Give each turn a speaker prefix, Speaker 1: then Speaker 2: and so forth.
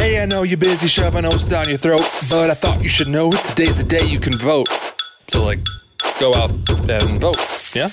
Speaker 1: Hey, I know you're busy shoving oats down your throat, but I thought you should know it. Today's the day you can vote. So, like, go out and vote. Yeah?